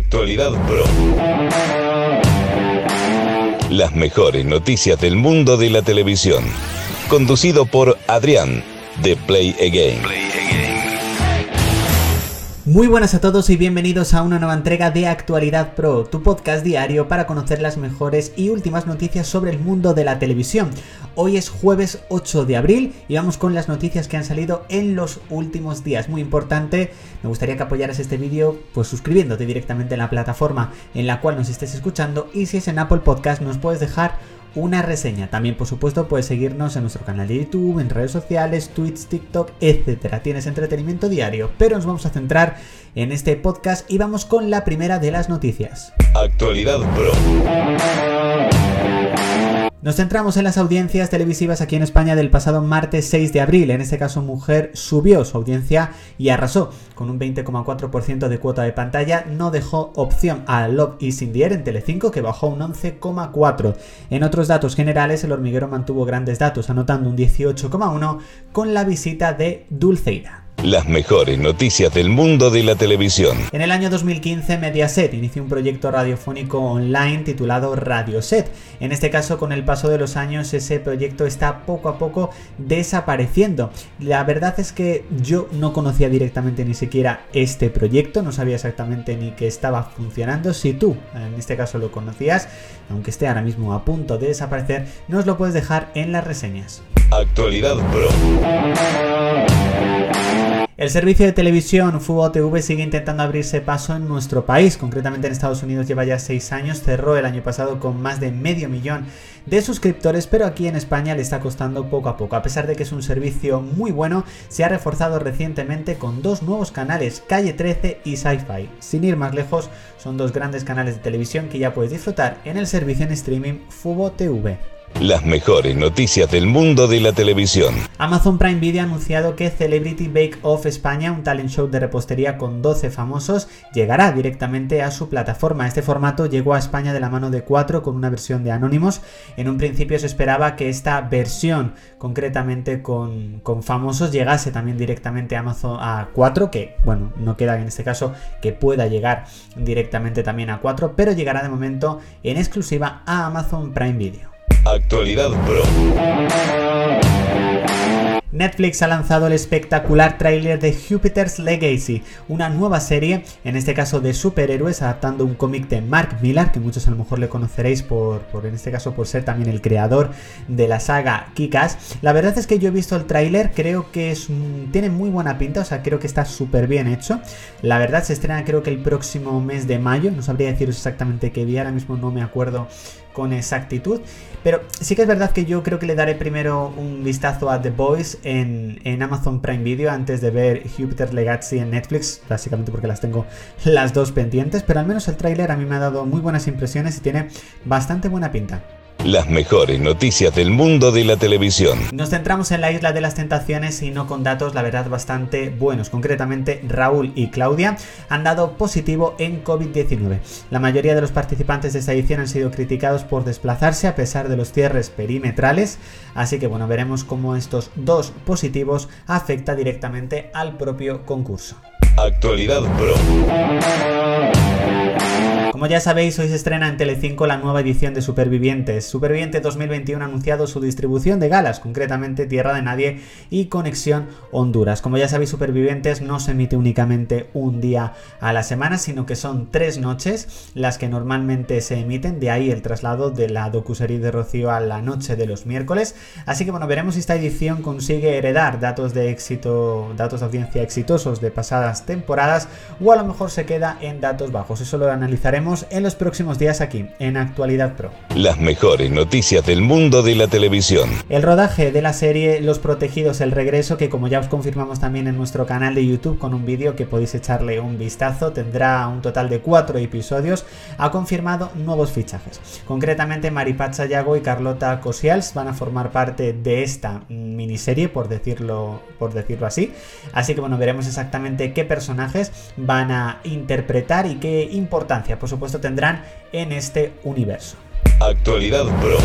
Actualidad Pro. Las mejores noticias del mundo de la televisión. Conducido por Adrián, de Play Again. Muy buenas a todos y bienvenidos a una nueva entrega de Actualidad Pro, tu podcast diario para conocer las mejores y últimas noticias sobre el mundo de la televisión. Hoy es jueves 8 de abril y vamos con las noticias que han salido en los últimos días. Muy importante, me gustaría que apoyaras este vídeo pues suscribiéndote directamente en la plataforma en la cual nos estés escuchando y si es en Apple Podcast nos puedes dejar una reseña. También, por supuesto, puedes seguirnos en nuestro canal de YouTube, en redes sociales, Twitch, TikTok, etcétera. Tienes entretenimiento diario, pero nos vamos a centrar en este podcast y vamos con la primera de las noticias. Actualidad Pro. Nos centramos en las audiencias televisivas aquí en España del pasado martes 6 de abril. En este caso, Mujer subió su audiencia y arrasó con un 20,4% de cuota de pantalla. No dejó opción a Love is in Air en Telecinco, que bajó un 11,4%. En otros datos generales, el hormiguero mantuvo grandes datos, anotando un 18,1% con la visita de Dulceida. Las mejores noticias del mundo de la televisión. En el año 2015, Mediaset inició un proyecto radiofónico online titulado Radioset. En este caso, con el paso de los años, ese proyecto está poco a poco desapareciendo. La verdad es que yo no conocía directamente ni siquiera este proyecto, no sabía exactamente ni que estaba funcionando. Si tú, en este caso, lo conocías, aunque esté ahora mismo a punto de desaparecer, nos lo puedes dejar en las reseñas. Actualidad Pro. El servicio de televisión Fubo TV sigue intentando abrirse paso en nuestro país, concretamente en Estados Unidos lleva ya 6 años, cerró el año pasado con más de medio millón de suscriptores, pero aquí en España le está costando poco a poco. A pesar de que es un servicio muy bueno, se ha reforzado recientemente con dos nuevos canales, Calle 13 y Sci-Fi. Sin ir más lejos, son dos grandes canales de televisión que ya puedes disfrutar en el servicio en streaming Fubo TV. Las mejores noticias del mundo de la televisión. Amazon Prime Video ha anunciado que Celebrity Bake Off España, un talent show de repostería con 12 famosos, llegará directamente a su plataforma. Este formato llegó a España de la mano de 4 con una versión de Anónimos. En un principio se esperaba que esta versión, concretamente con, con famosos, llegase también directamente a Amazon a 4, que bueno, no queda en este caso que pueda llegar directamente también a 4, pero llegará de momento en exclusiva a Amazon Prime Video. Actualidad Pro. Netflix ha lanzado el espectacular tráiler de Jupiter's Legacy, una nueva serie, en este caso de superhéroes, adaptando un cómic de Mark Millar, que muchos a lo mejor le conoceréis por, por en este caso por ser también el creador de la saga Kikas. La verdad es que yo he visto el tráiler, creo que es tiene muy buena pinta, o sea, creo que está súper bien hecho. La verdad se estrena creo que el próximo mes de mayo, no sabría deciros exactamente qué día, ahora mismo no me acuerdo con exactitud. Pero sí que es verdad que yo creo que le daré primero un vistazo a The Boys en, en, Amazon Prime Video antes de ver Jupiter Legacy en Netflix, básicamente porque las tengo las dos pendientes, pero al menos el tráiler a mí me ha dado muy buenas impresiones y tiene bastante buena pinta. Las mejores noticias del mundo de la televisión. Nos centramos en la isla de las tentaciones y no con datos, la verdad, bastante buenos. Concretamente, Raúl y Claudia han dado positivo en COVID-19. La mayoría de los participantes de esta edición han sido criticados por desplazarse a pesar de los cierres perimetrales. Así que bueno, veremos cómo estos dos positivos afecta directamente al propio concurso. Actualidad Pro. Como ya sabéis, hoy se estrena en Telecinco la nueva edición de Supervivientes. Superviviente 2021 ha anunciado su distribución de galas, concretamente Tierra de Nadie y Conexión Honduras. Como ya sabéis, Supervivientes no se emite únicamente un día a la semana, sino que son tres noches las que normalmente se emiten, de ahí el traslado de la docuserie de Rocío a la noche de los miércoles. Así que bueno, veremos si esta edición consigue heredar datos de éxito, datos de audiencia exitosos de pasadas temporadas o a lo mejor se queda en datos bajos. Eso lo analizaremos en los próximos días aquí, en Actualidad Pro. Las mejores noticias del mundo de la televisión. El rodaje de la serie Los Protegidos, el regreso, que como ya os confirmamos también en nuestro canal de YouTube con un vídeo que podéis echarle un vistazo, tendrá un total de cuatro episodios, ha confirmado nuevos fichajes. Concretamente, Maripacha Yago y Carlota Cosials van a formar parte de esta miniserie, por decirlo, por decirlo así. Así que bueno, veremos exactamente qué personajes van a interpretar y qué importancia, por supuesto, tendrán en este universo. Actualidad Pro.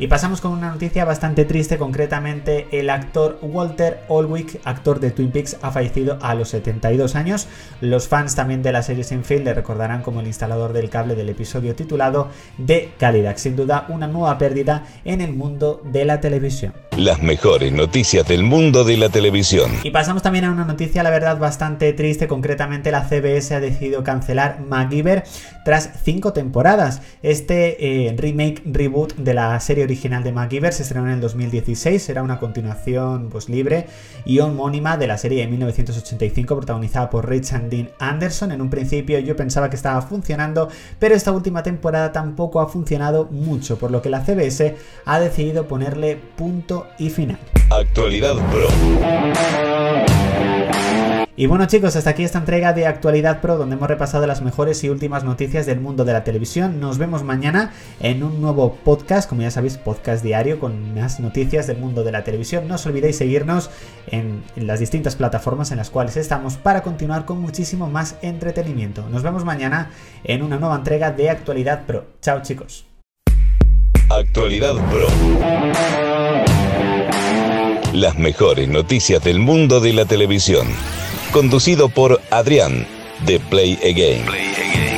Y pasamos con una noticia bastante triste, concretamente el actor Walter Olwick, actor de Twin Peaks, ha fallecido a los 72 años. Los fans también de la serie Seinfeld le recordarán como el instalador del cable del episodio titulado The Cadillac, sin duda una nueva pérdida en el mundo de la televisión. Las mejores noticias del mundo de la televisión. Y pasamos también a una noticia, la verdad, bastante triste, concretamente la CBS ha decidido cancelar MacGyver tras cinco temporadas. Este eh, remake, reboot de la serie original de MacGyver se estrenó en el 2016, era una continuación pues, libre y homónima de la serie de 1985 protagonizada por Richard Dean Anderson. En un principio yo pensaba que estaba funcionando, pero esta última temporada tampoco ha funcionado mucho, por lo que la CBS ha decidido ponerle punto y final. Actualidad Pro. Y bueno chicos, hasta aquí esta entrega de Actualidad Pro donde hemos repasado las mejores y últimas noticias del mundo de la televisión. Nos vemos mañana en un nuevo podcast, como ya sabéis, podcast diario con más noticias del mundo de la televisión. No os olvidéis seguirnos en, las distintas plataformas en las cuales estamos para continuar con muchísimo más entretenimiento. Nos vemos mañana en una nueva entrega de Actualidad Pro. Chao chicos. Actualidad Pro. Las mejores noticias del mundo de la televisión conducido por Adrián de Play Again.